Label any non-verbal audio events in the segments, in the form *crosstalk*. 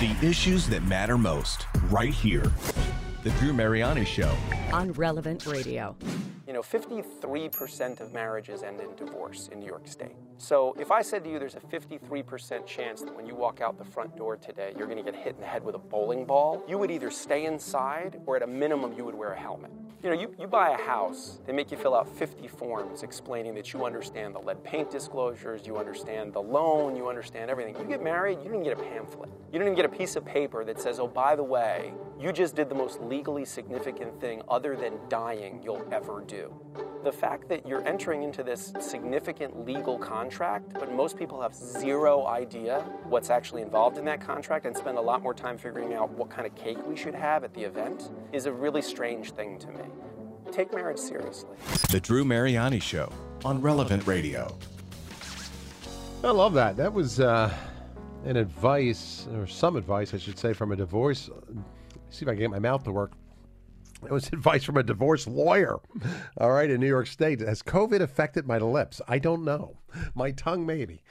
The issues that matter most, right here. The Drew Mariani Show. on Relevant Radio. You know, 53% of marriages end in divorce in New York State. So if I said to you there's a 53% chance that when you walk out the front door today, you're going to get hit in the head with a bowling ball, you would either stay inside or at a minimum you would wear a helmet. You know, you, you buy a house, they make you fill out 50 forms explaining that you understand the lead paint disclosures, you understand the loan, you understand everything. You get married, you even get a pamphlet. You even get a piece of paper that says, oh, by the way, you just did the most legally significant thing other than dying you'll ever do. The fact that you're entering into this significant legal contract, but most people have zero idea what's actually involved in that contract and spend a lot more time figuring out what kind of cake we should have at the event is a really strange thing to me. Take marriage seriously. The Drew Mariani Show on Relevant Radio. I love that. That was uh, an advice, or some advice, I should say, from a divorce. See if I can get my mouth to work. It was *laughs* advice from a divorce lawyer. All right, in New York State. Has COVID affected my lips? I don't know. My tongue, maybe.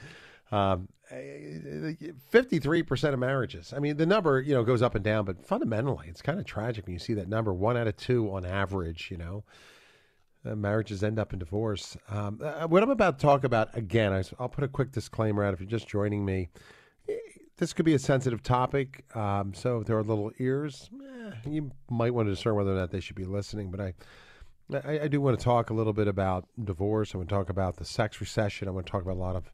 Um, 53% of marriages. I mean, the number, you know, goes up and down, but fundamentally, it's kind of tragic when you see that number. One out of two on average, you know. Uh, marriages end up in divorce. Um, uh, what I'm about to talk about, again, I, will put a quick disclaimer out if you're just joining me. This could be a sensitive topic, um, so if there are little ears, eh, you might want to discern whether or not they should be listening. But I, I, I do want to talk a little bit about divorce. I want to talk about the sex recession. I want to talk about a lot of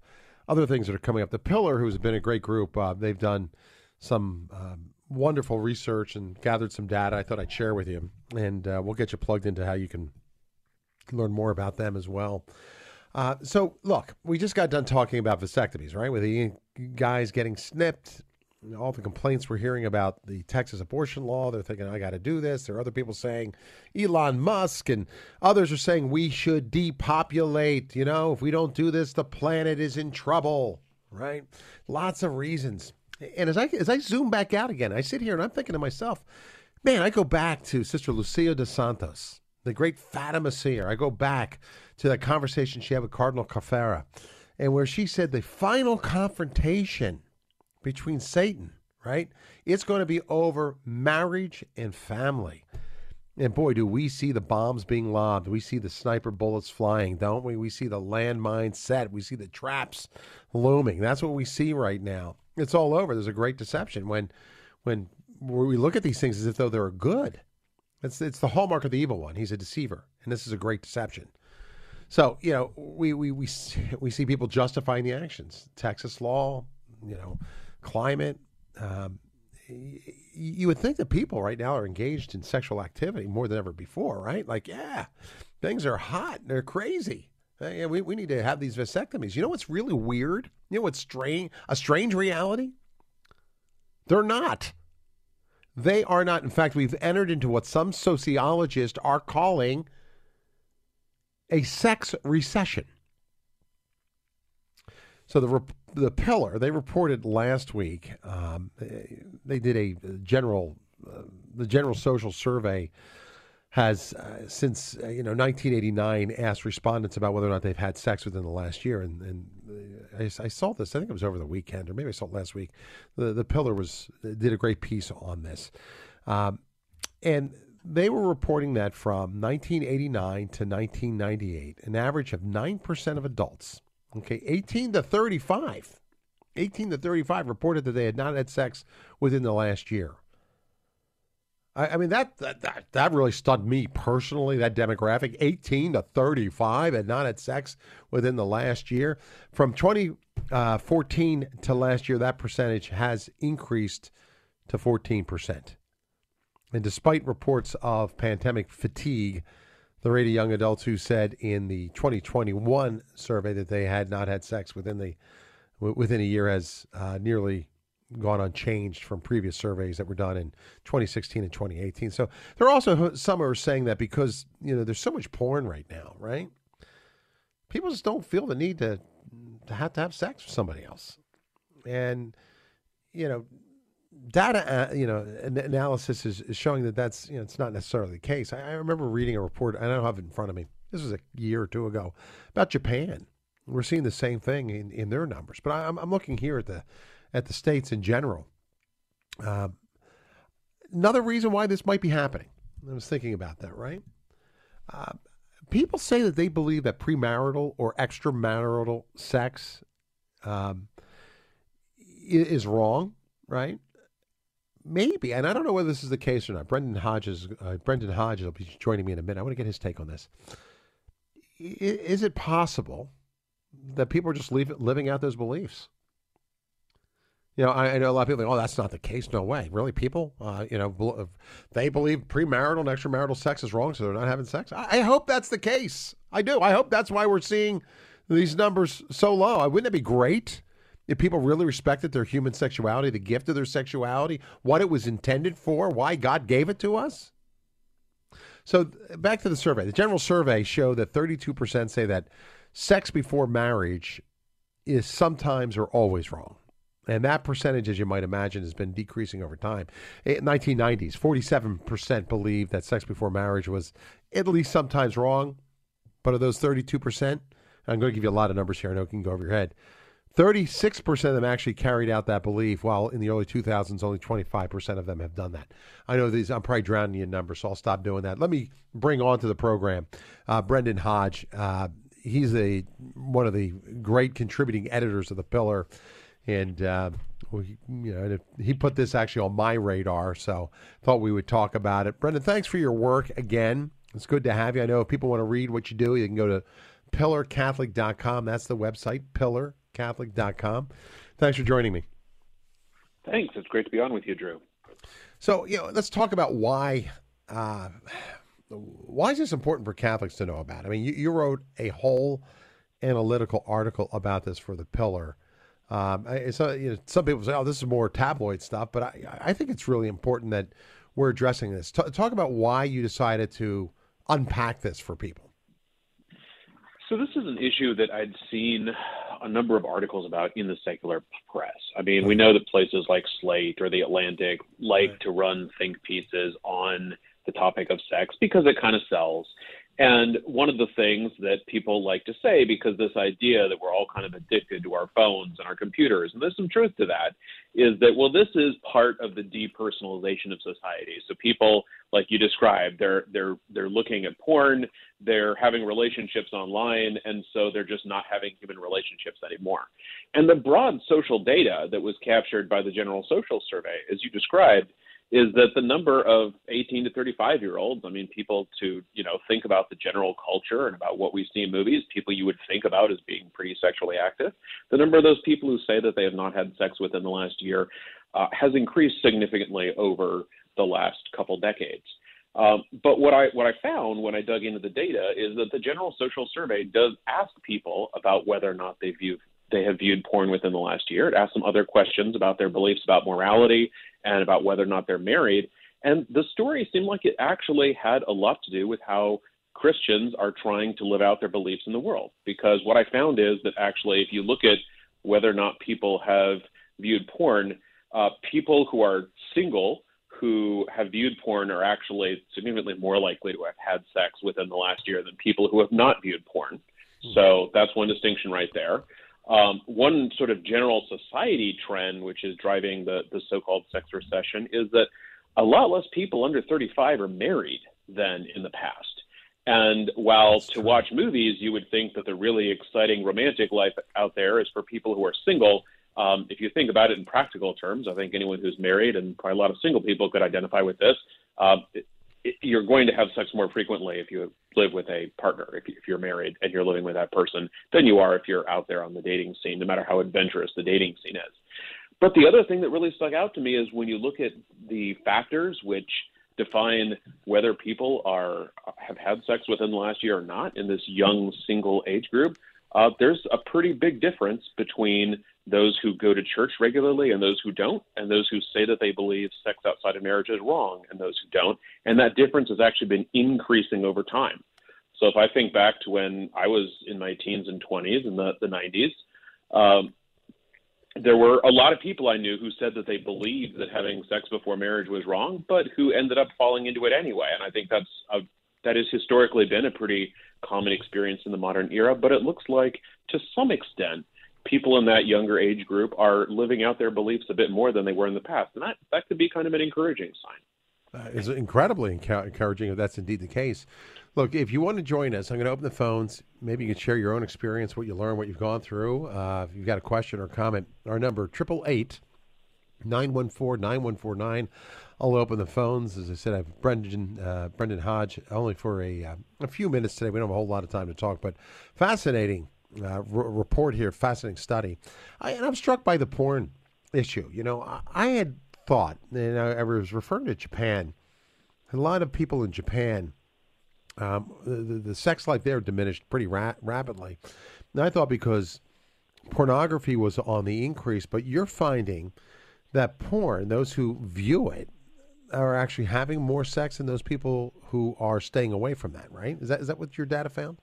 other things that are coming up. The Pillar, who's been a great group, uh, they've done some um, wonderful research and gathered some data. I thought I'd share with you, and uh, we'll get you plugged into how you can learn more about them as well. Uh, so, look, we just got done talking about vasectomies, right? With the guys getting snipped, all the complaints we're hearing about the Texas abortion law. They're thinking, I got to do this. There are other people saying Elon Musk, and others are saying we should depopulate. You know, if we don't do this, the planet is in trouble, right? Lots of reasons. And as I as I zoom back out again, I sit here and I'm thinking to myself, man, I go back to Sister Lucia dos Santos, the great Fatima seer. I go back to that conversation she had with Cardinal Caffarra, and where she said the final confrontation between Satan, right? It's going to be over marriage and family. And boy, do we see the bombs being lobbed. We see the sniper bullets flying, don't we? We see the landmines set. We see the traps looming. That's what we see right now. It's all over. There's a great deception when when we look at these things as if though they're good. It's it's the hallmark of the evil one. He's a deceiver, and this is a great deception. So you know, we we we we see people justifying the actions. Texas law, you know, climate. Um, you would think that people right now are engaged in sexual activity more than ever before, right? Like, yeah, things are hot. They're crazy. Uh, yeah, we, we need to have these vasectomies. You know what's really weird? You know what's strange? A strange reality? They're not. They are not. In fact, we've entered into what some sociologists are calling a sex recession. So the rep- the pillar they reported last week. Um, they, did a general uh, the general social survey has uh, since uh, you know 1989 asked respondents about whether or not they've had sex within the last year, and, and I, I saw this. I think it was over the weekend, or maybe I saw it last week. The the pillar was did a great piece on this, um, and they were reporting that from 1989 to 1998, an average of nine percent of adults, okay, 18 to 35, 18 to 35 reported that they had not had sex within the last year. I, I mean that, that that that really stunned me personally. That demographic, eighteen to thirty-five, and not had sex within the last year. From 2014 uh, to last year, that percentage has increased to fourteen percent. And despite reports of pandemic fatigue, the rate of young adults who said in the 2021 survey that they had not had sex within the within a year has uh, nearly gone unchanged from previous surveys that were done in 2016 and 2018. So there are also some are saying that because you know there's so much porn right now, right? People just don't feel the need to to have to have sex with somebody else, and you know data uh, you know an- analysis is, is showing that that's you know it's not necessarily the case. I, I remember reading a report. I don't have it in front of me. This was a year or two ago about Japan. We're seeing the same thing in, in their numbers, but I, I'm, I'm looking here at the at the states in general. Uh, another reason why this might be happening. I was thinking about that, right? Uh, people say that they believe that premarital or extramarital sex um, is wrong, right? Maybe, and I don't know whether this is the case or not. Brendan Hodges, uh, Brendan Hodges will be joining me in a minute. I want to get his take on this. Is it possible that people are just leave, living out those beliefs? You know, I, I, know a lot of people think, "Oh, that's not the case." No way, really. People, uh, you know, they believe premarital and extramarital sex is wrong, so they're not having sex. I, I, hope that's the case. I do. I hope that's why we're seeing these numbers so low. Wouldn't that be great if people really respected their human sexuality, the gift of their sexuality, what it was intended for, why God gave it to us? So back to the survey. The general survey showed that 32% say that sex before marriage is sometimes or always wrong. And that percentage, as you might imagine, has been decreasing over time. In 1990s, 47% believed that sex before marriage was at least sometimes wrong. But of those 32%, I'm going to give you a lot of numbers here. I know it can go over your head. 36% of them actually carried out that belief, while in the early 2000s, only 25% of them have done that. I know these, I'm probably drowning you in numbers, so I'll stop doing that. Let me bring on to the program uh, Brendan Hodge. Uh, he's a one of the great contributing editors of The Pillar. And, uh, we, you know, he put this actually on my radar, so thought we would talk about it. Brendan, thanks for your work again. It's good to have you. I know if people want to read what you do, you can go to pillarcatholic.com. That's the website, pillarcatholic.com. Thanks for joining me. Thanks. It's great to be on with you, Drew. So, you know, let's talk about why. Uh, why is this important for Catholics to know about? I mean, you, you wrote a whole analytical article about this for the Pillar. Um, so, you know, some people say, "Oh, this is more tabloid stuff," but I, I think it's really important that we're addressing this. T- talk about why you decided to unpack this for people. So this is an issue that I'd seen a number of articles about in the secular press. I mean, we know that places like Slate or The Atlantic like right. to run think pieces on the topic of sex because it kind of sells. And one of the things that people like to say, because this idea that we're all kind of addicted to our phones and our computers, and there's some truth to that, is that, well, this is part of the depersonalization of society. So people, like you described, they're, they're, they're looking at porn, they're having relationships online, and so they're just not having human relationships anymore. And the broad social data that was captured by the General Social Survey, as you described, is that the number of 18 to 35 year olds, I mean, people to, you know, think about the general culture and about what we see in movies, people you would think about as being pretty sexually active, the number of those people who say that they have not had sex within the last year uh, has increased significantly over the last couple decades. Um, but what I what I found when I dug into the data is that the General Social Survey does ask people about whether or not they view they have viewed porn within the last year. It asks them other questions about their beliefs about morality and about whether or not they're married. And the story seemed like it actually had a lot to do with how Christians are trying to live out their beliefs in the world. Because what I found is that actually, if you look at whether or not people have viewed porn, uh, people who are single who have viewed porn are actually significantly more likely to have had sex within the last year than people who have not viewed porn. Hmm. So that's one distinction right there. Um, one sort of general society trend, which is driving the, the so called sex recession, is that a lot less people under 35 are married than in the past. And while to watch movies, you would think that the really exciting romantic life out there is for people who are single. Um, if you think about it in practical terms, I think anyone who's married and probably a lot of single people could identify with this. Uh, you're going to have sex more frequently if you live with a partner, if, if you're married and you're living with that person, than you are if you're out there on the dating scene, no matter how adventurous the dating scene is. But the other thing that really stuck out to me is when you look at the factors which define whether people are have had sex within the last year or not in this young single age group, uh, there's a pretty big difference between those who go to church regularly and those who don't, and those who say that they believe sex outside of marriage is wrong and those who don't. And that difference has actually been increasing over time. So if I think back to when I was in my teens and 20s in the, the 90s, um, there were a lot of people I knew who said that they believed that having sex before marriage was wrong, but who ended up falling into it anyway. And I think that's a, that has historically been a pretty common experience in the modern era. But it looks like, to some extent, people in that younger age group are living out their beliefs a bit more than they were in the past, and that that could be kind of an encouraging sign. It's incredibly encouraging if that's indeed the case. Look, if you want to join us, I'm going to open the phones. Maybe you can share your own experience, what you learned, what you've gone through. Uh, if you've got a question or comment, our number, 888 914 9149. I'll open the phones. As I said, I have Brendan uh, Brendan Hodge only for a uh, a few minutes today. We don't have a whole lot of time to talk, but fascinating uh, report here, fascinating study. I, and I'm struck by the porn issue. You know, I, I had thought, and I, I, was referring to Japan. A lot of people in Japan, um, the, the, sex life there diminished pretty ra- rapidly. And I thought because pornography was on the increase, but you're finding that porn, those who view it, are actually having more sex than those people who are staying away from that, right? Is that is that what your data found?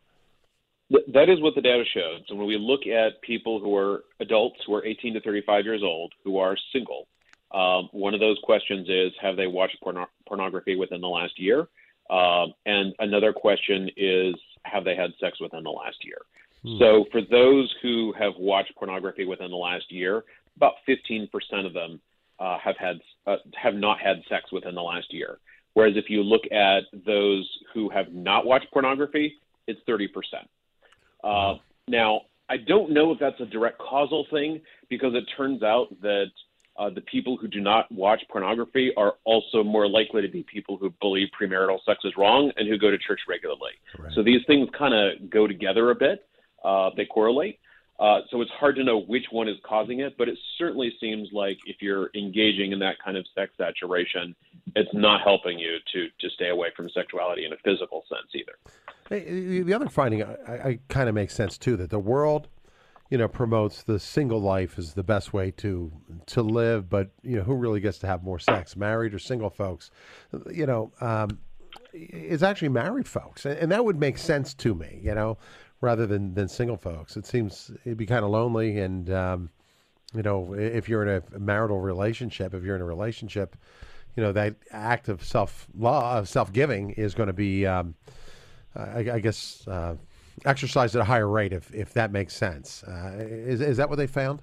That is what the data showed. So when we look at people who are adults who are 18 to 35 years old who are single, um, one of those questions is have they watched porno- pornography within the last year? Um, and another question is have they had sex within the last year? Hmm. So for those who have watched pornography within the last year, about 15% of them uh, have had uh, have not had sex within the last year. Whereas if you look at those who have not watched pornography, it's 30%. Uh, now, I don't know if that's a direct causal thing because it turns out that uh, the people who do not watch pornography are also more likely to be people who believe premarital sex is wrong and who go to church regularly. Right. So these things kind of go together a bit. Uh, they correlate. Uh, so it's hard to know which one is causing it, but it certainly seems like if you're engaging in that kind of sex saturation, it's not helping you to to stay away from sexuality in a physical sense either. Hey, the other finding I, I kind of makes sense too that the world, you know, promotes the single life is the best way to to live, but you know, who really gets to have more sex, married or single folks? You know, um, it's actually married folks, and, and that would make sense to me. You know, rather than, than single folks. It seems it'd be kind of lonely, and um, you know, if you're in a marital relationship, if you're in a relationship, you know, that act of self law of self giving is going to be, um, I, I, guess, uh, exercised at a higher rate. If if that makes sense, uh, is is that what they found?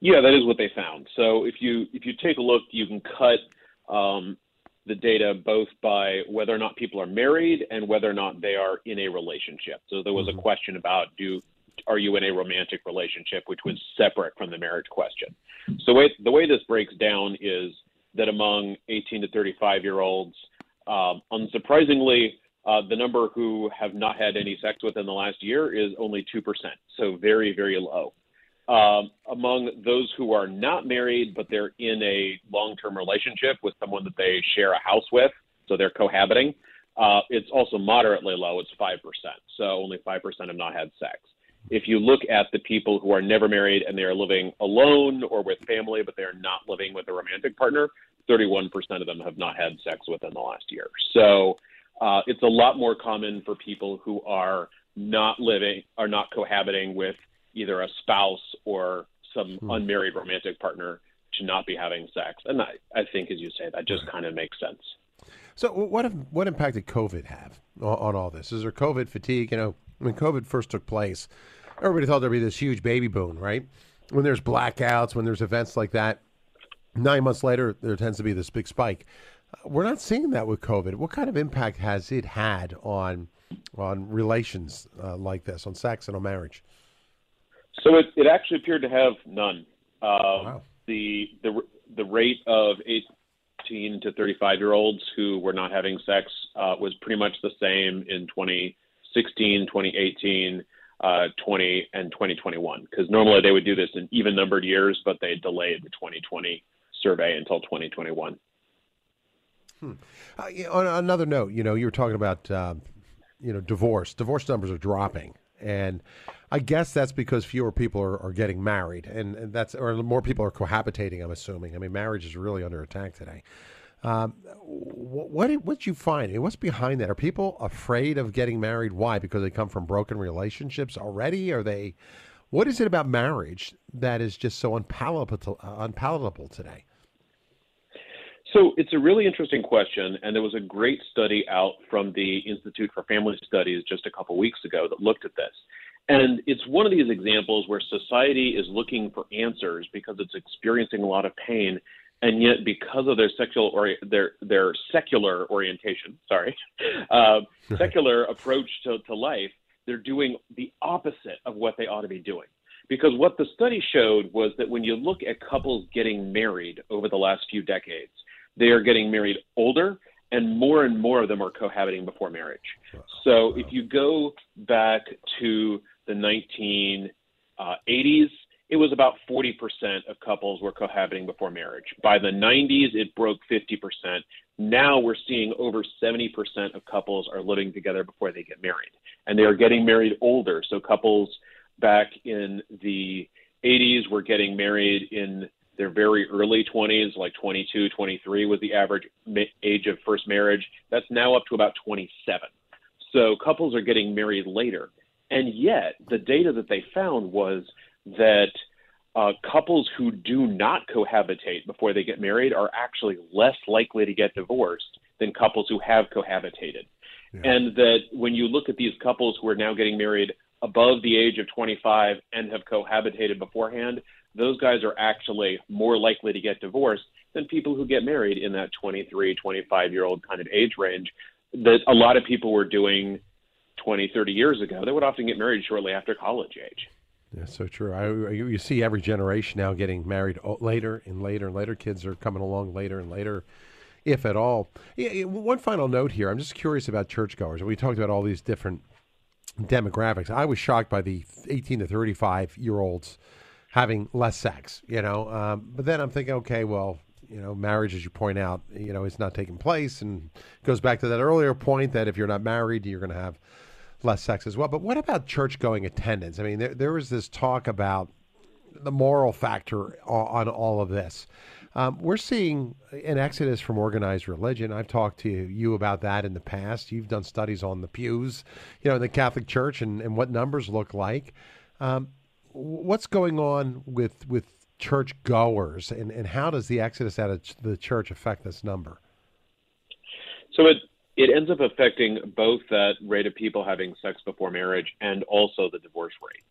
Yeah, that is what they found. So if you if you take a look, you can cut um, the data both by whether or not people are married and whether or not they are in a relationship. So there was mm-hmm. a question about do are you in a romantic relationship, which was separate from the marriage question. So it, the way this breaks down is that among 18 to 35 year olds, um, unsurprisingly, uh, the number who have not had any sex within the last year is only 2%. So very, very low. Um, among those who are not married, but they're in a long term relationship with someone that they share a house with, so they're cohabiting, uh, it's also moderately low. It's 5%. So only 5% have not had sex. If you look at the people who are never married and they are living alone or with family, but they are not living with a romantic partner, 31% of them have not had sex within the last year. So uh, it's a lot more common for people who are not living, are not cohabiting with either a spouse or some hmm. unmarried romantic partner to not be having sex. And I, I think, as you say, that just kind of makes sense. So, what what impact did COVID have on, on all this? Is there COVID fatigue? You know, when COVID first took place, everybody thought there'd be this huge baby boom, right? When there's blackouts, when there's events like that, nine months later, there tends to be this big spike. We're not seeing that with COVID. What kind of impact has it had on on relations uh, like this, on sex and on marriage? So it, it actually appeared to have none. Uh, wow. The the the rate of 18 to 35 year olds who were not having sex uh, was pretty much the same in 2016, 2018, uh, 20, and 2021. Because normally they would do this in even numbered years, but they delayed the 2020 survey until 2021. Hmm. Uh, on another note, you know, you were talking about, uh, you know, divorce. Divorce numbers are dropping, and I guess that's because fewer people are, are getting married, and, and, that's or more people are cohabitating. I'm assuming. I mean, marriage is really under attack today. Um, what what you find? What's behind that? Are people afraid of getting married? Why? Because they come from broken relationships already? Are they? What is it about marriage that is just so unpalatable, unpalatable today? So it's a really interesting question, and there was a great study out from the Institute for Family Studies just a couple weeks ago that looked at this. And it's one of these examples where society is looking for answers because it's experiencing a lot of pain, and yet because of their sexual or their their secular orientation, sorry, *laughs* uh, secular approach to, to life, they're doing the opposite of what they ought to be doing. Because what the study showed was that when you look at couples getting married over the last few decades, they are getting married older and more and more of them are cohabiting before marriage. So if you go back to the 1980s, it was about 40% of couples were cohabiting before marriage. By the 90s, it broke 50%. Now we're seeing over 70% of couples are living together before they get married. And they are getting married older. So couples back in the 80s were getting married in their very early 20s, like 22, 23 was the average age of first marriage. That's now up to about 27. So couples are getting married later. And yet, the data that they found was that uh, couples who do not cohabitate before they get married are actually less likely to get divorced than couples who have cohabitated. Yeah. And that when you look at these couples who are now getting married above the age of 25 and have cohabitated beforehand, those guys are actually more likely to get divorced than people who get married in that 23, 25 year old kind of age range that a lot of people were doing 20, 30 years ago. They would often get married shortly after college age. Yeah, so true. I, you see every generation now getting married later and later and later. Kids are coming along later and later, if at all. One final note here. I'm just curious about churchgoers. We talked about all these different demographics. I was shocked by the 18 to 35 year olds having less sex, you know. Um, but then I'm thinking, okay, well, you know, marriage, as you point out, you know, is not taking place, and goes back to that earlier point that if you're not married, you're going to have less sex as well. But what about church going attendance? I mean, there, there was this talk about the moral factor on, on all of this. Um, we're seeing an exodus from organized religion. I've talked to you about that in the past. You've done studies on the pews, you know, in the Catholic Church and, and what numbers look like. Um, what's going on with with church goers, and, and how does the exodus out of the church affect this number? So it it ends up affecting both that rate of people having sex before marriage and also the divorce rate.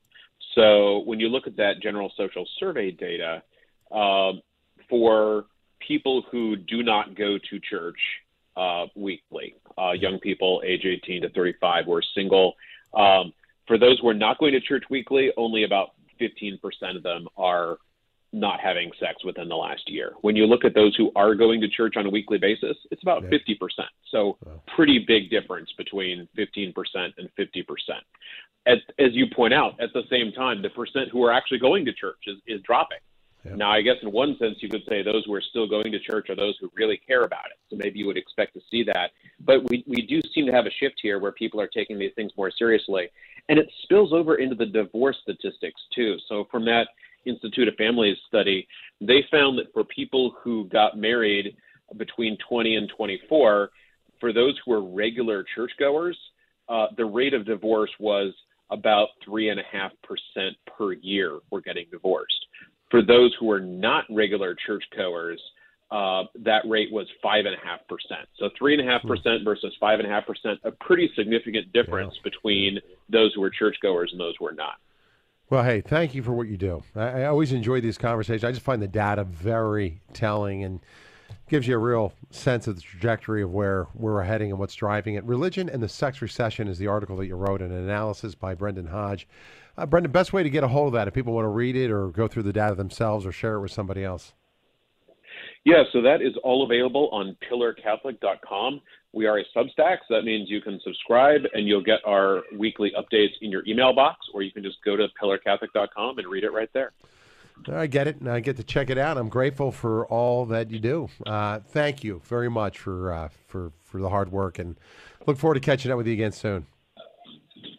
So when you look at that general social survey data, uh, for people who do not go to church uh, weekly, uh, young people age 18 to 35 who are single, um, for those who are not going to church weekly, only about 15% of them are not having sex within the last year. When you look at those who are going to church on a weekly basis, it's about yeah. 50%. So, wow. pretty big difference between 15% and 50%. At, as you point out, at the same time, the percent who are actually going to church is, is dropping. Yeah. Now, I guess in one sense, you could say those who are still going to church are those who really care about it. So maybe you would expect to see that. But we, we do seem to have a shift here where people are taking these things more seriously. And it spills over into the divorce statistics, too. So from that Institute of Families study, they found that for people who got married between 20 and 24, for those who were regular churchgoers, uh, the rate of divorce was about 3.5% per year were getting divorced. For those who are not regular churchgoers, uh, that rate was five and a half percent. So three and a half percent hmm. versus five and a half percent, a pretty significant difference yeah. between those who are churchgoers and those who are not. Well, hey, thank you for what you do. I, I, always enjoy these conversations. I just find the data very telling and gives you a real sense of the trajectory of where, where we're heading and what's driving it. Religion and the Sex Recession is the article that you wrote, an analysis by Brendan Hodge. Uh, Brendan, best way to get a hold of that if people want to read it or go through the data themselves or share it with somebody else? Yeah, so that is all available on pillarcatholic.com. We are a Substack, so that means you can subscribe and you'll get our weekly updates in your email box, or you can just go to pillarcatholic.com and read it right there. I get it, and I get to check it out. I'm grateful for all that you do. Uh, thank you very much for uh, for for the hard work, and look forward to catching up with you again soon.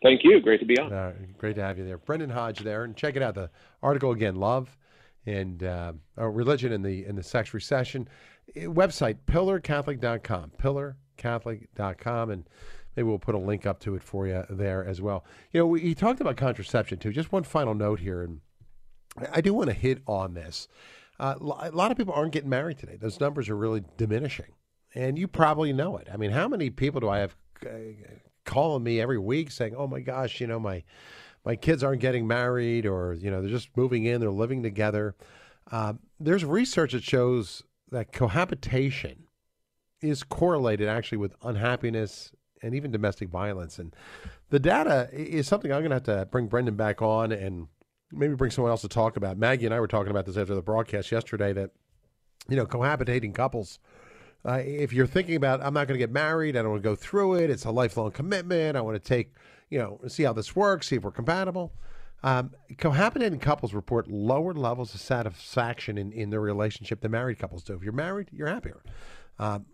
Thank you. Great to be on. Uh, great to have you there. Brendan Hodge there. And check it out. The article again, Love and uh, Religion in the in the Sex Recession. Eh, website, pillarcatholic.com. Pillarcatholic.com. And maybe we'll put a link up to it for you there as well. You know, we, he talked about contraception too. Just one final note here. And I do want to hit on this. Uh, a lot of people aren't getting married today. Those numbers are really diminishing. And you probably know it. I mean, how many people do I have uh, calling me every week saying, "Oh my gosh, you know my my kids aren't getting married, or you know, they're just moving in, they're living together. Uh, there's research that shows that cohabitation is correlated actually with unhappiness and even domestic violence. And the data is something I'm going to have to bring Brendan back on and maybe bring someone else to talk about. Maggie and I were talking about this after the broadcast yesterday that, you know, cohabitating couples. Uh, if you're thinking about, I'm not going to get married, I don't want to go through it, it's a lifelong commitment, I want to take, you know, see how this works, see if we're compatible. Um, cohabitating couples report lower levels of satisfaction in, in their relationship than married couples do. If you're married, you're happier. Um,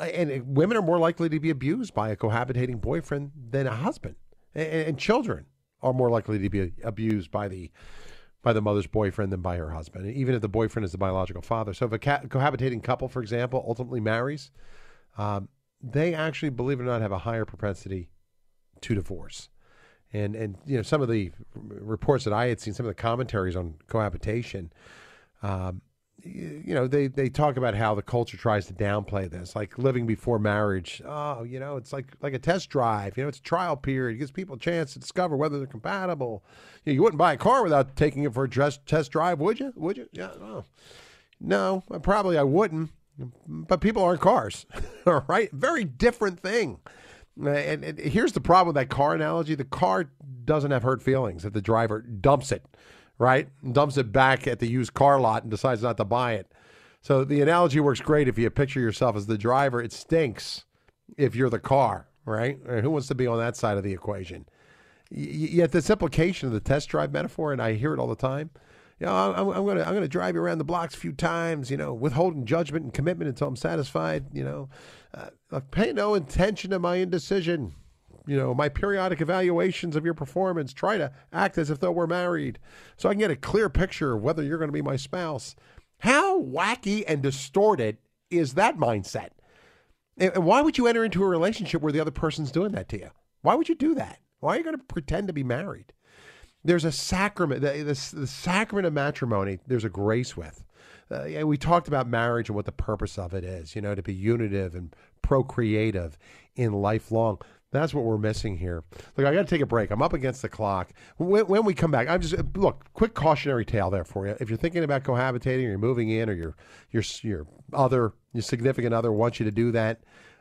and women are more likely to be abused by a cohabitating boyfriend than a husband, and, and children are more likely to be abused by the by the mother's boyfriend than by her husband, even if the boyfriend is the biological father. So, if a ca- cohabitating couple, for example, ultimately marries, um, they actually, believe it or not, have a higher propensity to divorce. And and you know some of the reports that I had seen, some of the commentaries on cohabitation, um, you know, they, they talk about how the culture tries to downplay this, like living before marriage. Oh, you know, it's like like a test drive. You know, it's a trial period. It gives people a chance to discover whether they're compatible. You, know, you wouldn't buy a car without taking it for a dress, test drive, would you? Would you? Yeah, no, no, probably I wouldn't. But people aren't cars, *laughs* right? Very different thing. Uh, and, and here's the problem with that car analogy: the car doesn't have hurt feelings if the driver dumps it right? And dumps it back at the used car lot and decides not to buy it. So the analogy works great if you picture yourself as the driver. It stinks if you're the car, right? Who wants to be on that side of the equation? Yet this implication of the test drive metaphor, and I hear it all the time. You know, I'm, I'm gonna I'm gonna drive you around the blocks a few times. You know, withholding judgment and commitment until I'm satisfied. You know, uh, pay no attention to my indecision you know, my periodic evaluations of your performance. Try to act as if though we're married so I can get a clear picture of whether you're going to be my spouse. How wacky and distorted is that mindset? And why would you enter into a relationship where the other person's doing that to you? Why would you do that? Why are you going to pretend to be married? There's a sacrament, the, the, the sacrament of matrimony, there's a grace with. Uh, we talked about marriage and what the purpose of it is, you know, to be unitive and procreative in lifelong. That's what we're missing here. Look, I got to take a break. I'm up against the clock. When, when, we come back, I'm just look. Quick cautionary tale there for you. If you're thinking about cohabitating, or you're moving in, or your your your other your significant other wants you to do that,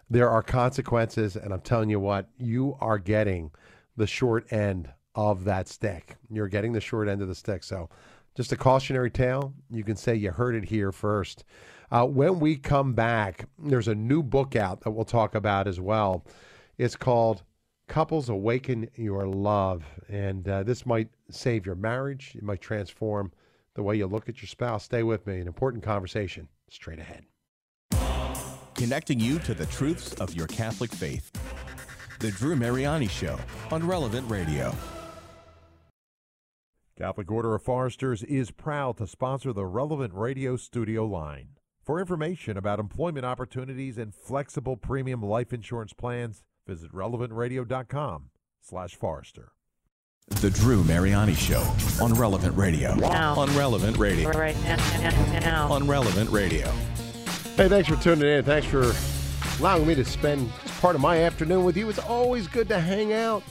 there are consequences, and I'm telling you what, you are getting the short end of that stick. You're getting the short end of the stick. So, just a cautionary tale. You can say you heard it here first. Uh, when we come back, there's a new book out that we'll talk about as well. It's called Couples Awaken Your Love. And uh, this might save your marriage, it might transform the way you look at your spouse. Stay with me. An important conversation straight ahead. Connecting you to the truths of your Catholic faith. The Drew Mariani Show on Relevant Radio. Catholic Order of Foresters is proud to sponsor the Relevant Radio studio line. For information about employment opportunities and flexible premium life insurance plans, Visit relevantradio.com slash Forrester. The Drew Mariani Show on Relevant Radio. Now. On Relevant Radio. Right now. now. On Relevant Radio. Hey, thanks for tuning in. Thanks for allowing me to spend part of my afternoon with you. It's always good to hang out.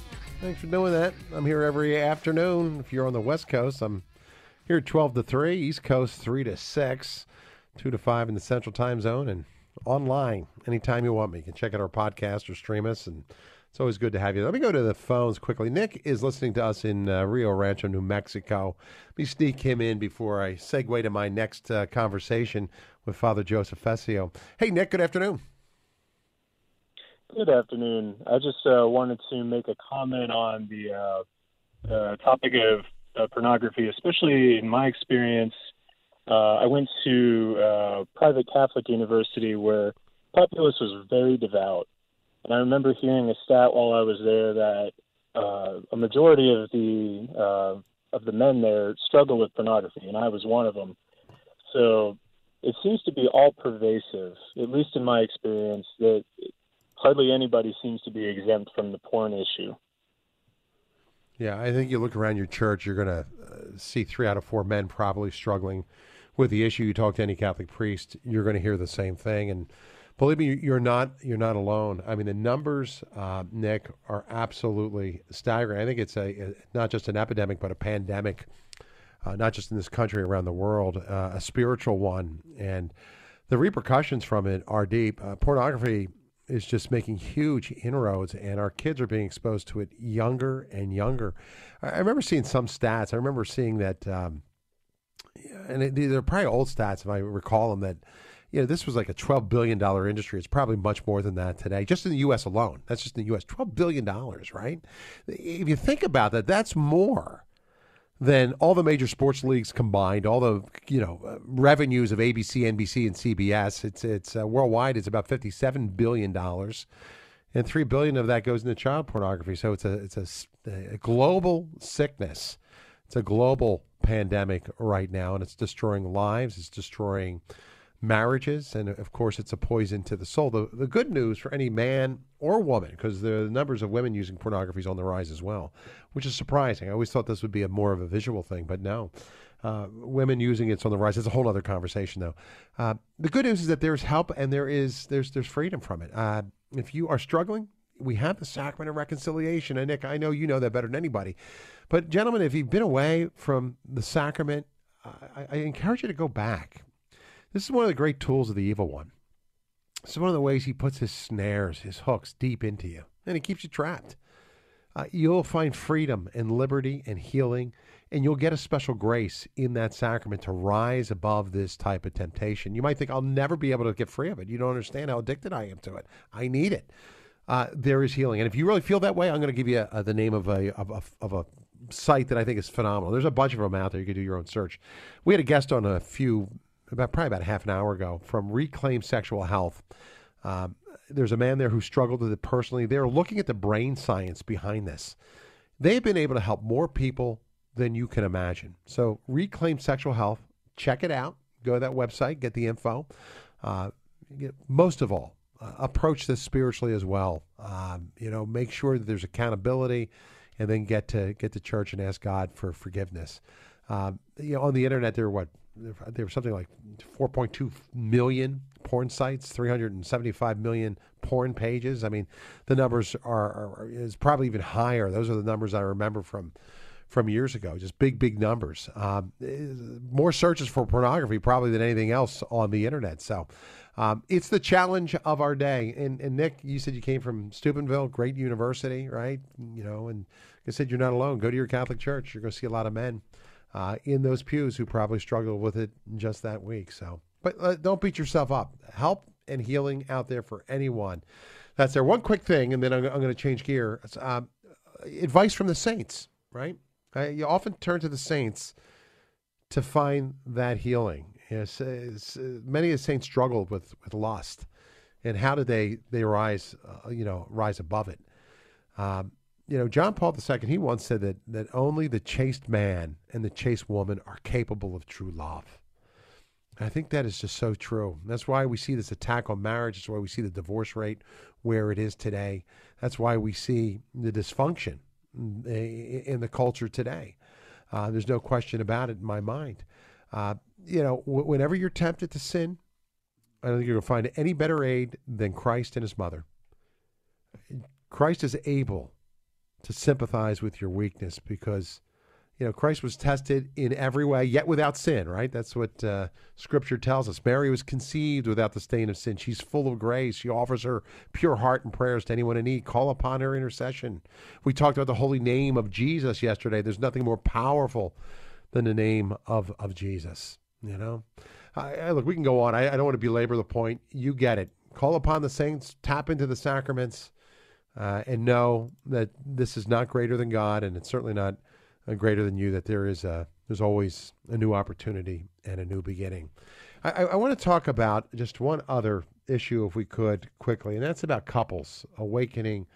Thanks for doing that. I'm here every afternoon. If you're on the West Coast, I'm here 12 to 3, East Coast 3 to 6, 2 to 5 in the Central Time Zone, and online anytime you want me. You can check out our podcast or stream us, and it's always good to have you. Let me go to the phones quickly. Nick is listening to us in uh, Rio Rancho, New Mexico. Let me sneak him in before I segue to my next uh, conversation with Father Joseph Fessio. Hey, Nick, good afternoon. Good afternoon. I just uh, wanted to make a comment on the uh, topic of uh, pornography, especially in my experience uh, I went to a private Catholic university where populace was very devout, and I remember hearing a stat while I was there that uh, a majority of the uh, of the men there struggle with pornography, and I was one of them. So it seems to be all pervasive, at least in my experience, that hardly anybody seems to be exempt from the porn issue. Yeah, I think you look around your church, you're going to uh, see three out of four men probably struggling with the issue. You talk to any Catholic priest, you're going to hear the same thing. And Believe me, you're not you're not alone. I mean, the numbers, uh, Nick, are absolutely staggering. I think it's a, a not just an epidemic, but a pandemic, uh, not just in this country, around the world, uh, a spiritual one, and the repercussions from it are deep. Uh, pornography is just making huge inroads, and our kids are being exposed to it younger and younger. I, I remember seeing some stats. I remember seeing that, um, and it, they're probably old stats if I recall them that you know, this was like a $12 billion industry. It's probably much more than that today, just in the U.S. alone. That's just in the U.S. $12 billion, right? If you think about that, that's more than all the major sports leagues combined, all the, you know, uh, revenues of ABC, NBC, and CBS. It's, it's uh, worldwide, it's about $57 billion. And 3 billion of that goes into child pornography. So it's a, it's a, a global sickness. It's a global pandemic right now, and it's destroying lives. It's destroying marriages, and of course, it's a poison to the soul. The, the good news for any man or woman, because the numbers of women using pornography is on the rise as well, which is surprising. I always thought this would be a more of a visual thing, but no. Uh, women using it's on the rise. It's a whole other conversation, though. Uh, the good news is that there's help and there is there's there's freedom from it. Uh, if you are struggling, we have the sacrament of reconciliation. And Nick, I know you know that better than anybody. But gentlemen, if you've been away from the sacrament, I, I encourage you to go back. This is one of the great tools of the evil one. Is one of the ways he puts his snares, his hooks deep into you, and he keeps you trapped. Uh, you'll find freedom and liberty and healing, and you'll get a special grace in that sacrament to rise above this type of temptation. You might think, I'll never be able to get free of it. You don't understand how addicted I am to it. I need it. Uh, there is healing. And if you really feel that way, I'm going to give you uh, the name of a, of, a, of a site that I think is phenomenal. There's a bunch of them out there. You can do your own search. We had a guest on a few about probably about half an hour ago from Reclaim Sexual Health. Um, there's a man there who struggled with it personally. They're looking at the brain science behind this. They've been able to help more people than you can imagine. So, Reclaim Sexual Health, check it out. Go to that website, get the info. Uh, get, most of all, uh, approach this spiritually as well. Um, you know, make sure that there's accountability, and then get to get to church and ask God for forgiveness. Um, you know, on the internet, there are what there was something like 4.2 million porn sites, 375 million porn pages. I mean, the numbers are, are, is probably even higher. Those are the numbers I remember from from years ago. Just big, big numbers. Um, more searches for pornography probably than anything else on the internet. So. Um, it's the challenge of our day. And, and Nick, you said you came from Steubenville, great university, right? You know, and I said you're not alone. Go to your Catholic church. You're going to see a lot of men uh, in those pews who probably struggled with it just that week. So, but uh, don't beat yourself up. Help and healing out there for anyone. That's there. One quick thing, and then I'm, I'm going to change gear. Um, advice from the saints, right? You often turn to the saints to find that healing. Yes, many of the saints struggled with, with lust, and how did they they rise, uh, you know, rise above it? Um, you know, John Paul II, he once said that, that only the chaste man and the chaste woman are capable of true love. I think that is just so true. That's why we see this attack on marriage. That's why we see the divorce rate where it is today. That's why we see the dysfunction in the culture today. Uh, there's no question about it in my mind. Uh, you know, w- whenever you're tempted to sin, I don't think you're going to find any better aid than Christ and his mother. Christ is able to sympathize with your weakness because you know Christ was tested in every way yet without sin right? That's what uh, scripture tells us. Mary was conceived without the stain of sin. She's full of grace. She offers her pure heart and prayers to anyone in need. Call upon her intercession. We talked about the holy name of Jesus yesterday. There's nothing more powerful than the name of of Jesus you know? I, I, look we can go on. I, I don't want to belabor the point. You get it. Call upon the saints tap into the sacraments uh, and know that this is not greater than God, and it's certainly not greater than you. That there is a there's always a new opportunity and a new beginning. I, I want to talk about just one other issue, if we could, quickly, and that's about couples awakening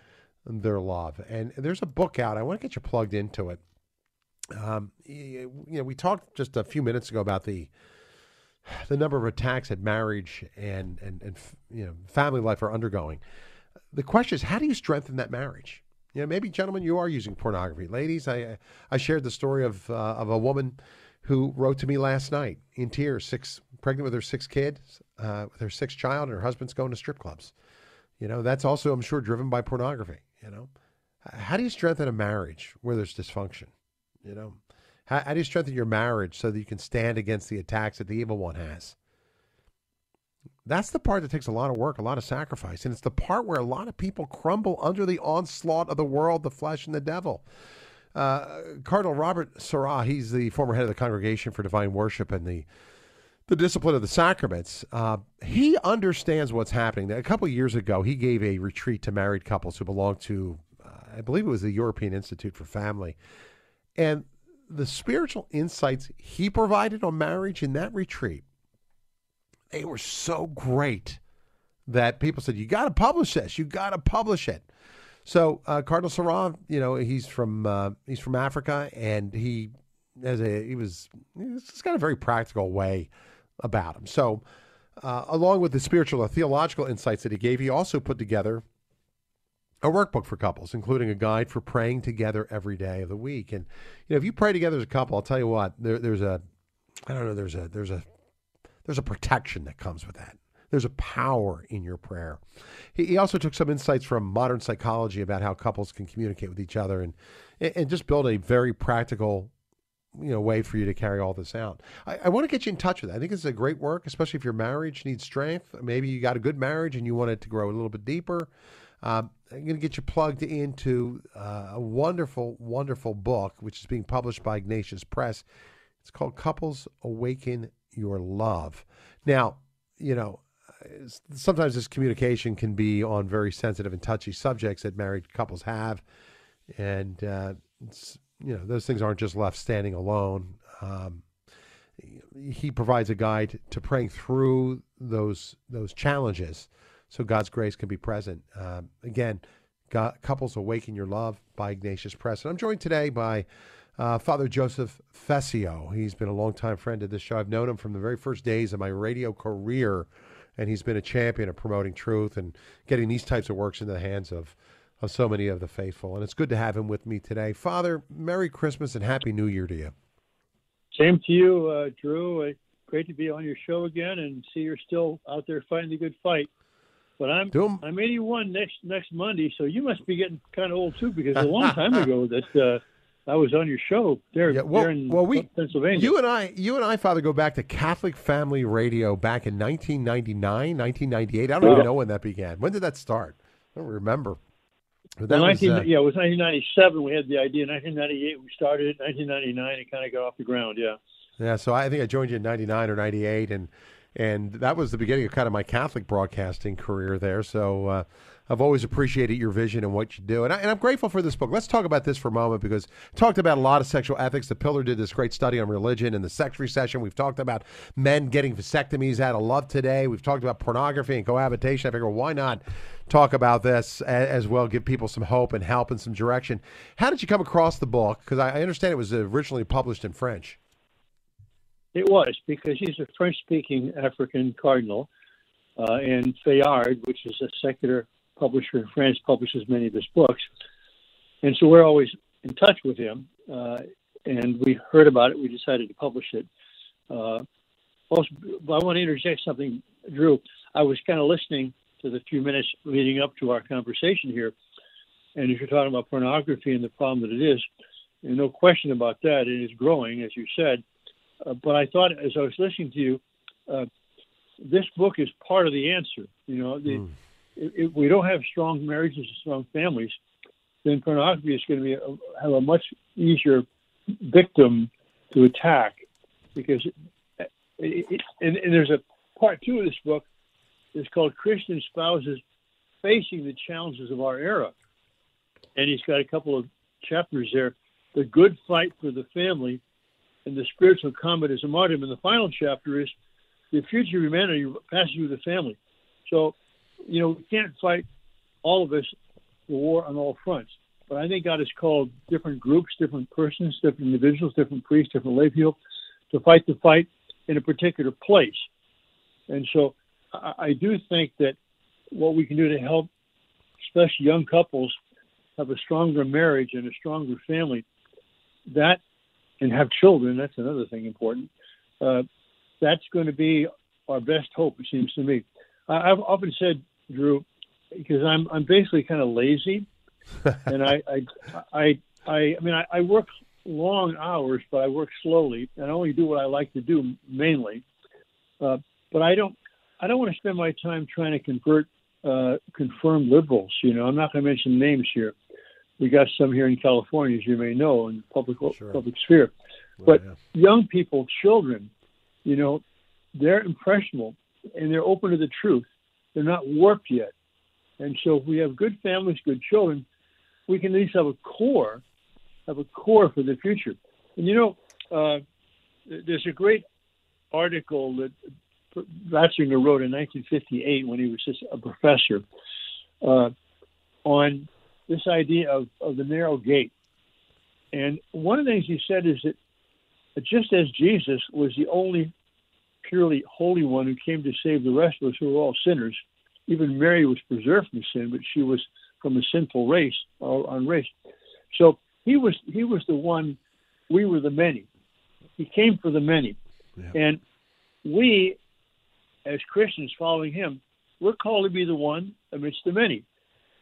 their love. And there's a book out. I want to get you plugged into it. Um, you know, we talked just a few minutes ago about the the number of attacks at marriage and and and you know family life are undergoing the question is, how do you strengthen that marriage? You know, maybe gentlemen, you are using pornography. Ladies, I I shared the story of uh, of a woman who wrote to me last night in tears, six pregnant with her sixth kid, uh, with her sixth child, and her husband's going to strip clubs. You know, that's also, I'm sure, driven by pornography. You know, how do you strengthen a marriage where there's dysfunction? You know, how, how do you strengthen your marriage so that you can stand against the attacks that the evil one has? That's the part that takes a lot of work, a lot of sacrifice. And it's the part where a lot of people crumble under the onslaught of the world, the flesh, and the devil. Uh, Cardinal Robert Sarah, he's the former head of the Congregation for Divine Worship and the the discipline of the sacraments. Uh, he understands what's happening. A couple years ago, he gave a retreat to married couples who belong to, uh, I believe it was the European Institute for Family, and the spiritual insights he provided on marriage in that retreat they were so great that people said, "You got to publish this. You got to publish it." So uh, Cardinal Sarah, you know, he's from uh, he's from Africa, and he as a he was he's got a very practical way about him. So, uh, along with the spiritual and theological insights that he gave, he also put together a workbook for couples, including a guide for praying together every day of the week. And you know, if you pray together as a couple, I'll tell you what, there, there's a I don't know, there's a there's a there's a protection that comes with that. There's a power in your prayer. He, he also took some insights from modern psychology about how couples can communicate with each other and and just build a very practical you know way for you to carry all this out. I, I want to get you in touch with that. I think this is a great work, especially if your marriage needs strength. Maybe you got a good marriage and you want it to grow a little bit deeper. Um, I'm going to get you plugged into uh, a wonderful, wonderful book, which is being published by Ignatius Press. It's called Couples Awaken your love. Now, you know, sometimes this communication can be on very sensitive and touchy subjects that married couples have, and uh, you know those things aren't just left standing alone. Um, he provides a guide to praying through those those challenges, so God's grace can be present. Um, again, God, couples awaken your love by Ignatius Press, and I'm joined today by uh, Father Joseph Fessio. He's been a longtime friend of this show. I've known him from the very first days of my radio career, and he's been a champion of promoting truth and getting these types of works into the hands of, of so many of the faithful. And it's good to have him with me today. Father, Merry Christmas and Happy New Year to you. Same to you, uh, Drew. Uh, great to be on your show again and see you're still out there fighting the good fight. But I'm I'm 81 next next Monday, so you must be getting kind of old too, because a long *laughs* time ago that uh, I was on your show there, yeah, well, there in well, we, Pennsylvania. You and I, you and I, Father, go back to Catholic Family Radio back in 1999, 1998. I don't even know when that began. When did that start? I don't remember. But that 19, was, uh, yeah, it was 1997. We had the idea. 1998, we started. 1999, it kind of got off the ground. Yeah. Yeah. So I think I joined you in 99 or 98, and and that was the beginning of kind of my Catholic broadcasting career there. So uh, I've always appreciated your vision and what you do. And, I, am grateful for this book. Let's talk about this for a moment because talked about a lot of sexual ethics. The Pillar did this great study on religion and the sex recession. We've talked about men getting vasectomies out of love today. We've talked about pornography and cohabitation. I figure, well, why not talk about this as well, give people some hope and help and some direction. How did you come across the book? Because I understand it was originally published in French. It was because he's a French speaking African cardinal. Uh, and Fayard, which is a secular publisher in France, publishes many of his books. And so we're always in touch with him. Uh, and we heard about it. We decided to publish it. Uh, also, I want to interject something, Drew. I was kind of listening to the few minutes leading up to our conversation here. And if you're talking about pornography and the problem that it is, and no question about that. It is growing, as you said. Uh, but I thought, as I was listening to you, uh, this book is part of the answer. You know, the, mm if we don't have strong marriages and strong families, then pornography is going to be a, have a much easier victim to attack because it, it, and, and there's a part two of this book is called Christian Spouses Facing the Challenges of Our Era. And he's got a couple of chapters there The Good Fight for the Family and the Spiritual Combat as a Martyrdom. And the final chapter is The Future of Humanity Passes Through the Family. So you know, we can't fight all of us the war on all fronts. But I think God has called different groups, different persons, different individuals, different priests, different lay people to fight the fight in a particular place. And so I, I do think that what we can do to help, especially young couples, have a stronger marriage and a stronger family, that and have children. That's another thing important. Uh, that's going to be our best hope. It seems to me. I, I've often said, Drew, because I'm I'm basically kind of lazy, *laughs* and I I I I, I mean I, I work long hours, but I work slowly, and I only do what I like to do mainly. Uh, but I don't I don't want to spend my time trying to convert uh, confirmed liberals. You know, I'm not going to mention names here. We got some here in California, as you may know, in the public sure. public sphere. Well, but yeah. young people, children, you know, they're impressionable and they're open to the truth. They're not warped yet. And so if we have good families, good children, we can at least have a core, have a core for the future. And you know, uh, there's a great article that Ratzinger wrote in 1958 when he was just a professor uh, on this idea of, of the narrow gate. And one of the things he said is that just as Jesus was the only purely holy one who came to save the rest of us who are all sinners, even Mary was preserved from sin, but she was from a sinful race or on race. So he was he was the one. We were the many. He came for the many, yeah. and we as Christians following him, we're called to be the one amidst the many.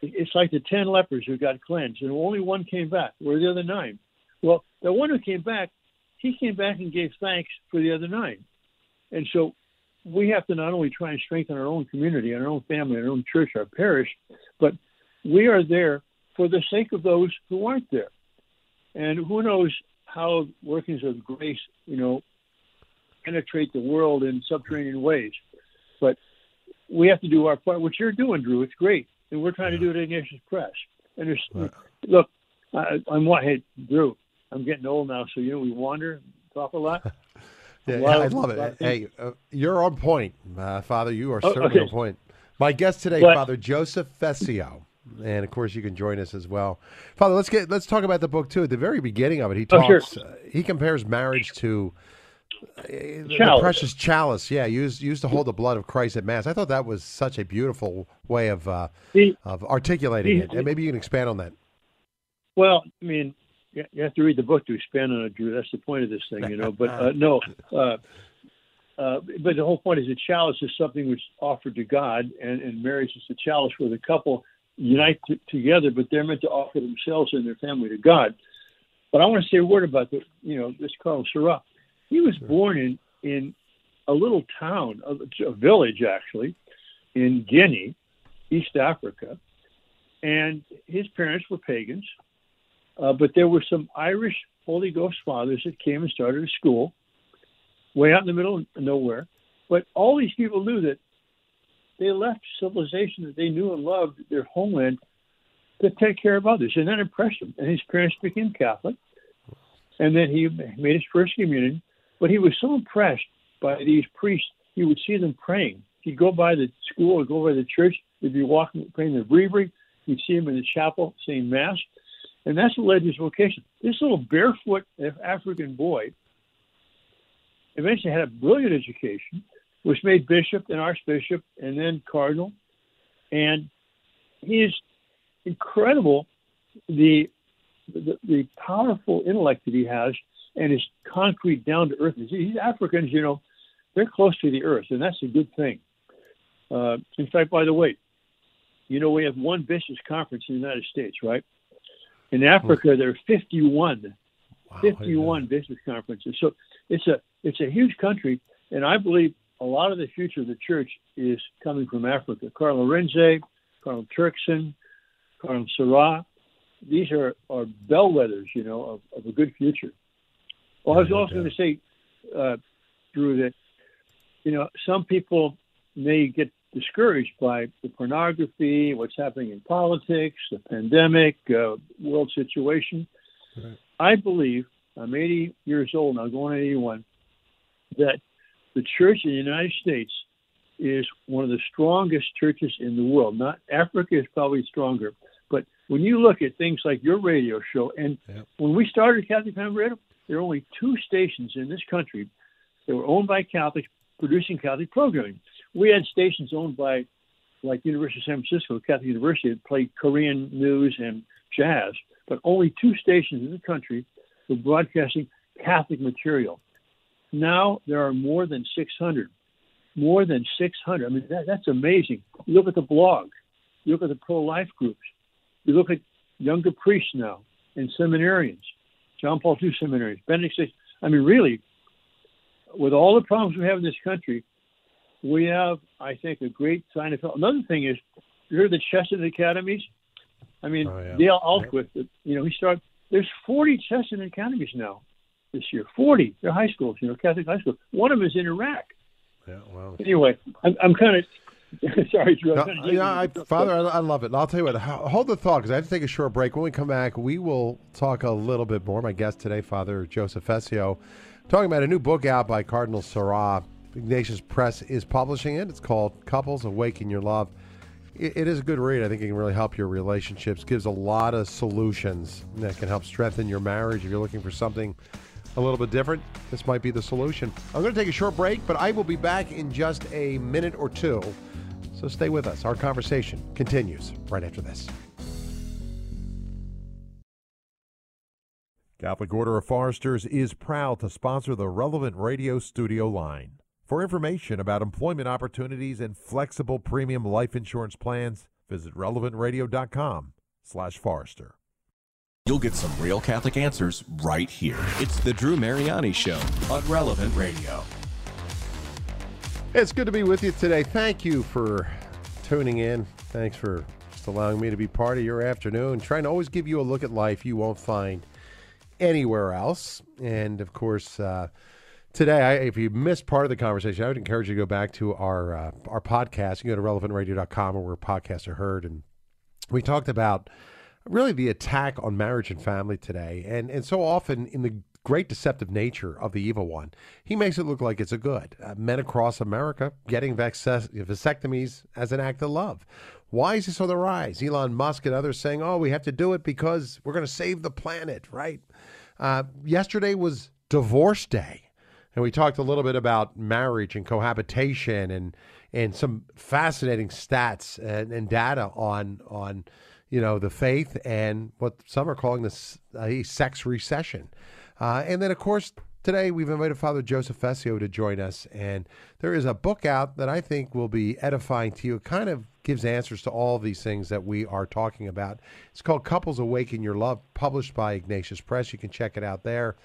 It's like the ten lepers who got cleansed, and only one came back. Where the other nine? Well, the one who came back, he came back and gave thanks for the other nine. And so we have to not only try and strengthen our own community, and our own family, our own church, our parish, but we are there for the sake of those who aren't there. And who knows how workings of grace, you know, penetrate the world in subterranean ways. But we have to do our part, which you're doing, Drew. It's great, and we're trying to do it at Ignatius Press. And there's, right. look, I, I'm what? Hey, Drew, I'm getting old now, so you know we wander, talk a lot. *laughs* yeah, yeah I love it. Hey, uh, you're on point, uh, Father. You are oh, certainly okay. on point. My guest today, Father Joseph Fessio and of course you can join us as well father let's get let's talk about the book too at the very beginning of it he talks oh, sure. uh, he compares marriage to the, the precious chalice, yeah, used used to hold the blood of Christ at Mass. I thought that was such a beautiful way of uh, of articulating it, and maybe you can expand on that. Well, I mean, you have to read the book to expand on it, Drew. That's the point of this thing, you know. But uh, *laughs* no, uh, uh, but the whole point is the chalice is something which is offered to God, and, and marriage is the chalice where the couple unite t- together, but they're meant to offer themselves and their family to God. But I want to say a word about the, you know, this Carl Sarah. He was born in in a little town, a, a village actually, in Guinea, East Africa, and his parents were pagans. Uh, but there were some Irish Holy Ghost fathers that came and started a school way out in the middle of nowhere. But all these people knew that they left civilization that they knew and loved, their homeland, to take care of others. And that impressed him. And his parents became Catholic. And then he made his first communion. But he was so impressed by these priests, he would see them praying. He'd go by the school or go by the church. He'd be walking, praying the breviary. He'd see him in the chapel saying Mass. And that's what led to his vocation. This little barefoot African boy eventually had a brilliant education, was made bishop and archbishop and then cardinal. And he is incredible the, the, the powerful intellect that he has and his concrete, down to earth. These Africans, you know, they're close to the earth, and that's a good thing. Uh, in fact, by the way, you know, we have one bishops' conference in the United States, right? In Africa, there are 51, wow, 51 bishops' conferences. So it's a it's a huge country, and I believe a lot of the future of the church is coming from Africa. Carl Arinze, Carl Turkson, Carl Sarah, these are, are bellwethers, you know, of, of a good future. Well, I was also going to say, uh, Drew, that you know some people may get discouraged by the pornography, what's happening in politics, the pandemic, uh, world situation. Right. I believe I'm 80 years old now, going on 81, that the church in the United States is one of the strongest churches in the world. Not Africa is probably stronger, but when you look at things like your radio show, and yep. when we started Catholic Family Radio, there are only two stations in this country that were owned by Catholics producing Catholic programming. We had stations owned by, like University of San Francisco, Catholic University, that played Korean news and jazz, but only two stations in the country were broadcasting Catholic material. Now there are more than 600. More than 600. I mean, that, that's amazing. You look at the blog, you look at the pro life groups, you look at younger priests now and seminarians, John Paul II seminaries, Benedict. I mean, really, with all the problems we have in this country, we have, I think, a great sign of. Another thing is, you heard the Chesterton Academies? I mean, Oh, yeah. Dale Ahlquist, you know, he started, there's 40 Chesterton Academies now this year. 40. They're high schools, you know, Catholic high schools. One of them is in Iraq. Yeah, well. Anyway, I'm, I'm kind of, *laughs* sorry, Drew. No, yeah, I, Father, I, I love it. I'll tell you what. ho- Hold the thought because I have to take a short break. When we come back, we will talk a little bit more. My guest today, Father Joseph Fessio, talking about a new book out by Cardinal Sarah. Ignatius Press is publishing it. It's called "Couples Awaken Your Love." It, it is a good read. I think it can really help your relationships. Gives a lot of solutions that can help strengthen your marriage. If you're looking for something a little bit different, this might be the solution. I'm going to take a short break, but I will be back in just a minute or two. So stay with us. Our conversation continues right after this. Catholic Order of Foresters is proud to sponsor the relevant radio studio line. For information about employment opportunities and flexible premium life insurance plans, visit relevantradio.com slash Forrester. You'll get some real Catholic answers right here. It's the Drew Mariani Show on Relevant Radio. It's good to be with you today. Thank you for tuning in. Thanks for just allowing me to be part of your afternoon. Trying to always give you a look at life you won't find anywhere else. And of course, uh, today, I, if you missed part of the conversation, I would encourage you to go back to our uh, our podcast. You can go to relevantradio.com where podcasts are heard. And we talked about really the attack on marriage and family today. And, and so often in the great deceptive nature of the evil one, he makes it look like it's a good. Uh, men across America getting vasectomies as an act of love. Why is this on the rise? Elon Musk and others saying, oh, we have to do it because we're going to save the planet, right? Uh, yesterday was Divorce Day. And we talked a little bit about marriage and cohabitation and and some fascinating stats and, and data on on you know the faith and what some are calling this a sex recession. Uh, and then of course today we've invited Father Joseph Fessio to join us, and there is a book out that I think will be edifying to you. It kind of gives answers to all these things that we are talking about. It's called Couples Awaken Your Love, published by Ignatius Press. You can check it out there.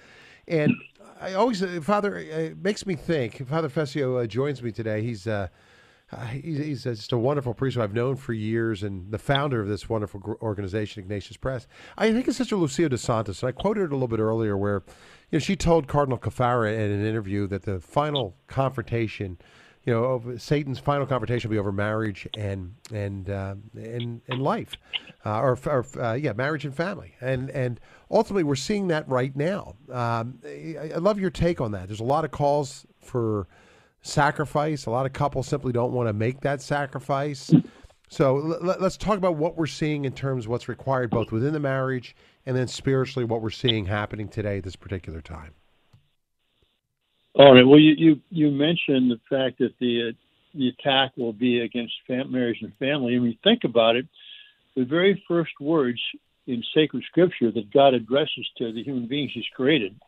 And I always, uh, Father, uh, it makes me think. Father Fessio uh, joins me today. He's uh, uh, he's, he's just a wonderful priest who I've known for years and the founder of this wonderful gr- organization, Ignatius Press. I think it's Sister Lucia de Santos, and I quoted it a little bit earlier where you know, she told Cardinal Caffarra in an interview that the final confrontation, you know, of Satan's final confrontation will be over marriage and and uh, and and life, uh, or, or uh, yeah, marriage and family, and and ultimately we're seeing that right now. Um, I, I love your take on that. There's a lot of calls for sacrifice. A lot of couples simply don't want to make that sacrifice. So l- let's talk about what we're seeing in terms of what's required both within the marriage and then spiritually what we're seeing happening today at this particular time. All right. Well, you you, you mentioned the fact that the uh, the attack will be against fam- marriage and family. When you think about it, the very first words in sacred scripture that God addresses to the human beings He's created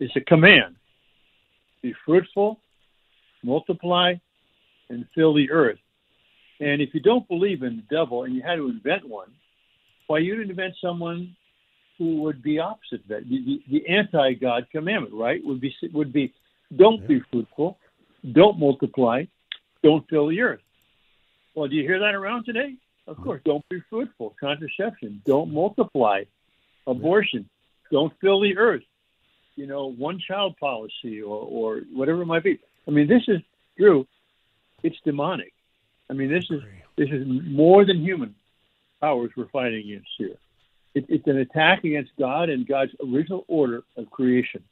is a command: be fruitful, multiply, and fill the earth. And if you don't believe in the devil and you had to invent one, why you didn't invent someone would be opposite that. The, the, the anti-God commandment, right, would be would be don't be fruitful, don't multiply, don't fill the earth. Well, do you hear that around today? Of course, don't be fruitful, contraception, don't multiply, abortion, don't fill the earth. You know, one child policy or or whatever it might be. I mean, this is Drew. It's demonic. I mean, this is this is more than human powers we're fighting against here. It, it's an attack against God and God's original order of creation.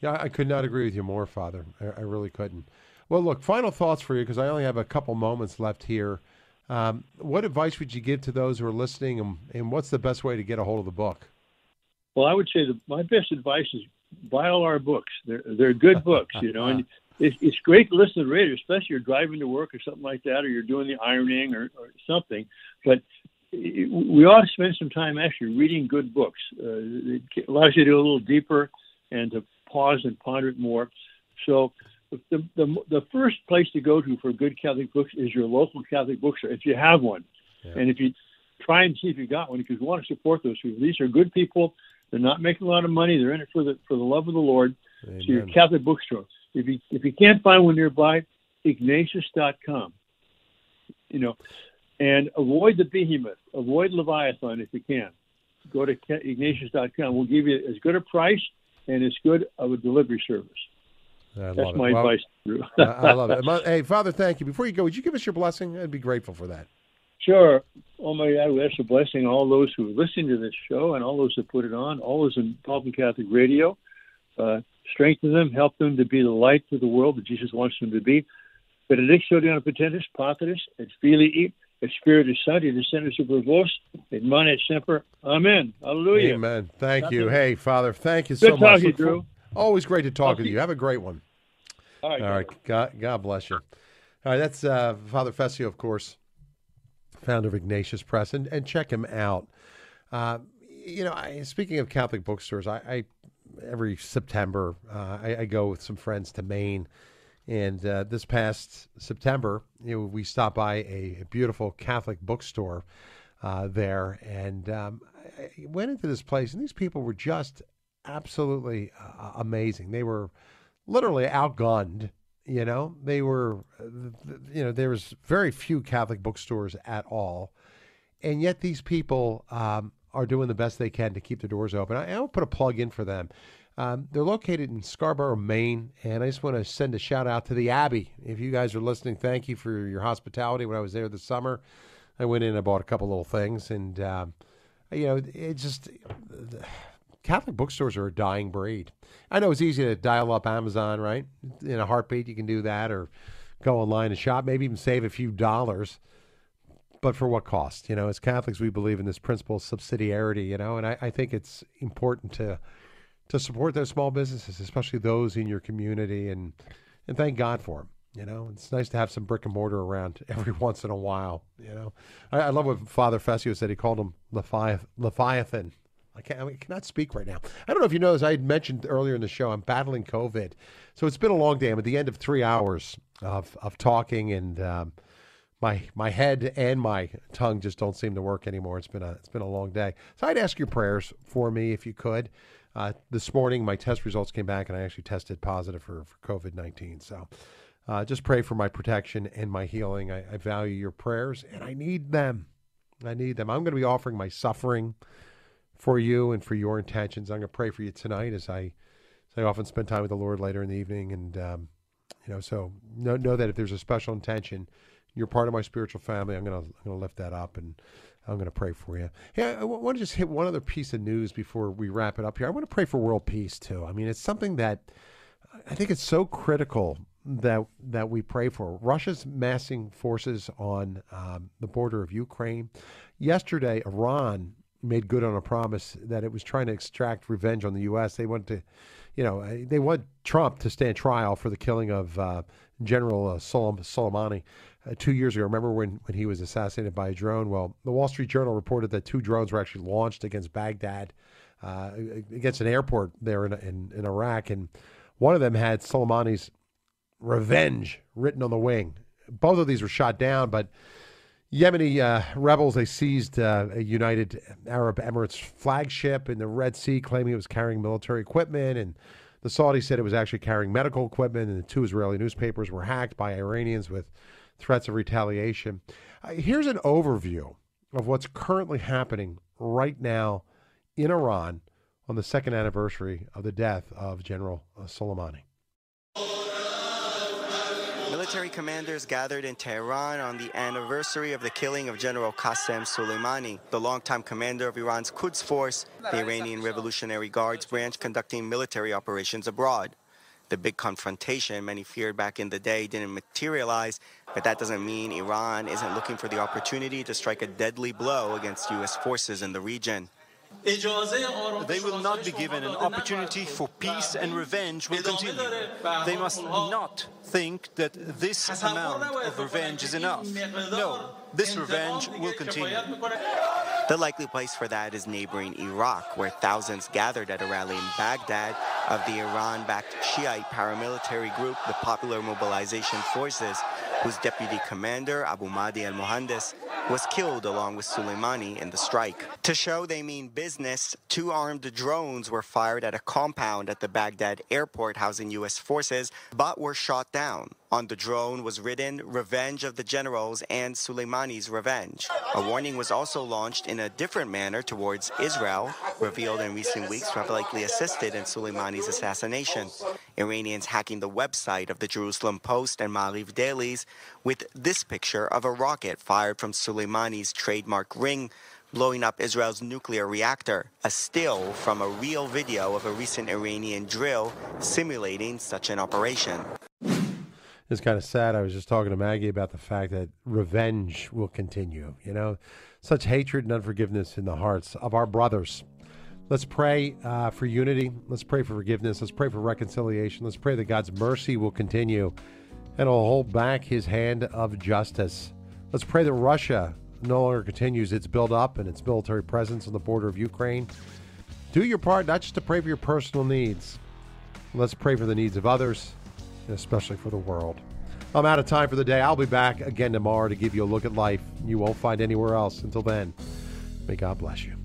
Yeah, I could not agree with you more, Father. I, I really couldn't. Well, look, final thoughts for you because I only have a couple moments left here. Um, what advice would you give to those who are listening, and, and what's the best way to get a hold of the book? Well, I would say that my best advice is buy all our books. They're they're good *laughs* books, you know, and *laughs* it's, it's great to listen to the radio, especially you're driving to work or something like that, or you're doing the ironing or, or something. But we ought to spend some time actually reading good books. Uh, it allows you to go a little deeper and to pause and ponder it more. So the, the, the first place to go to for good Catholic books is your local Catholic bookstore, if you have one. Yeah. And if you try and see if you got one, because we want to support those people. These are good people. They're not making a lot of money. They're in it for the for the love of the Lord. Amen. So your Catholic bookstore. If you if you can't find one nearby, Ignatius.com. You know, and avoid the behemoth, avoid Leviathan if you can. Go to Ignatius.com. We'll give you as good a price and as good of a delivery service. I That's my well, advice. I, I *laughs* love it. Hey, Father, thank you. Before you go, would you give us your blessing? I'd be grateful for that. Sure. Oh my God, we ask a blessing all those who are listening to this show and all those who put it on, all those involved in Public Catholic Radio. Uh, strengthen them, help them to be the light to the world that Jesus wants them to be. Benedictio Deum Potentis, Patris, et Filii, et Spiritus Sancti, descendus super vos, et mane semper. Amen. Hallelujah. Amen. Thank you. Hey, Father, thank you so Good much. You, Drew. Always great to talk with you. Have a great one. All right. All right. God, God bless you. All right. That's uh, Father Fessio, of course, founder of Ignatius Press, and, and check him out. Uh, you know, I, speaking of Catholic bookstores, I, I every September uh, I, I, go with some friends to Maine, and uh, this past September, you know, we stopped by a, beautiful Catholic bookstore uh, there, and um, I went into this place, and these people were just absolutely uh, amazing. They were literally outgunned. You know, they were, you know, there was very few Catholic bookstores at all, and yet these people um, are doing the best they can to keep the doors open. I, I'll put a plug in for them. Um, they're located in Scarborough, Maine, and I just want to send a shout out to the Abbey. If you guys are listening, thank you for your hospitality. When I was there this summer, I went in and bought a couple little things, and um, you know, it just Catholic bookstores are a dying breed. I know it's easy to dial up Amazon, right? In a heartbeat, you can do that, or go online and shop, maybe even save a few dollars. But for what cost? You know, as Catholics, we believe in this principle of subsidiarity. You know, and I, I think it's important to to support those small businesses, especially those in your community, and and thank God for them. You know, it's nice to have some brick and mortar around *laughs* every once in a while. You know, I, I love what Father Fessio said. He called him Leviathan. I can't. I cannot speak right now. I don't know if you know, as I had mentioned earlier in the show, I'm battling COVID, so it's been a long day. I'm at the end of three hours of of talking, and um, my my head and my tongue just don't seem to work anymore. It's been a it's been a long day. So I'd ask your prayers for me if you could. Uh, this morning, my test results came back, and I actually tested positive for for COVID nineteen. So. Uh, just pray for my protection and my healing. I, I value your prayers, and I need them. I need them. I'm going to be offering my suffering for you and for your intentions. I'm going to pray for you tonight as I, as I often spend time with the Lord later in the evening. And, um, you know, so know, know that if there's a special intention, you're part of my spiritual family. I'm going to, I'm going to lift that up and I'm going to pray for you. Hey, I want to just hit one other piece of news before we wrap it up here. I want to pray for world peace too. I mean, it's something that I think it's so critical that that we pray for. Russia's massing forces on um, the border of Ukraine. Yesterday, Iran made good on a promise that it was trying to extract revenge on the U.S. They want to, you know, they want Trump to stand trial for the killing of uh, General uh, Soleimani uh, two years ago. Remember when, when he was assassinated by a drone? Well, the Wall Street Journal reported that two drones were actually launched against Baghdad, uh, against an airport there in, in, in Iraq, and one of them had Soleimani's revenge written on the wing. Both of these were shot down, but Yemeni uh, rebels they seized uh, a United Arab Emirates flagship in the Red Sea, claiming it was carrying military equipment, and the Saudis said it was actually carrying medical equipment. And the two Israeli newspapers were hacked by Iranians with threats of retaliation. Uh, here's an overview of what's currently happening right now in Iran on the second anniversary of the death of General uh, Soleimani. Military commanders gathered in Tehran on the anniversary of the killing of General Qasem Soleimani, the longtime commander of Iran's Quds Force, the Iranian Revolutionary Guards branch conducting military operations abroad. The big confrontation many feared back in the day didn't materialize, but that doesn't mean Iran isn't looking for the opportunity to strike a deadly blow against U.S. forces in the region. They will not be given an opportunity for peace and revenge will continue. They must not think that this amount of revenge is enough. No, this revenge will continue. The likely place for that is neighboring Iraq, where thousands gathered at a rally in Baghdad of the Iran backed Shiite paramilitary group, the Popular Mobilization Forces, whose deputy commander, Abu Mahdi al Mohandes, was killed along with Soleimani in the strike. To show they mean business, two armed drones were fired at a compound at the Baghdad airport housing U.S. forces, but were shot down. On the drone was written Revenge of the Generals and Soleimani's Revenge. A warning was also launched in a different manner towards Israel, revealed in recent weeks to have likely assisted in Soleimani's assassination. Iranians hacking the website of the Jerusalem Post and Maariv dailies with this picture of a rocket fired from Soleimani's trademark ring blowing up Israel's nuclear reactor, a still from a real video of a recent Iranian drill simulating such an operation. It's kind of sad. I was just talking to Maggie about the fact that revenge will continue. You know, such hatred and unforgiveness in the hearts of our brothers. Let's pray uh, for unity. Let's pray for forgiveness. Let's pray for reconciliation. Let's pray that God's mercy will continue and will hold back his hand of justice. Let's pray that Russia no longer continues its build up and its military presence on the border of Ukraine. Do your part, not just to pray for your personal needs. Let's pray for the needs of others especially for the world. I'm out of time for the day. I'll be back again tomorrow to give you a look at life you won't find anywhere else. Until then, may God bless you.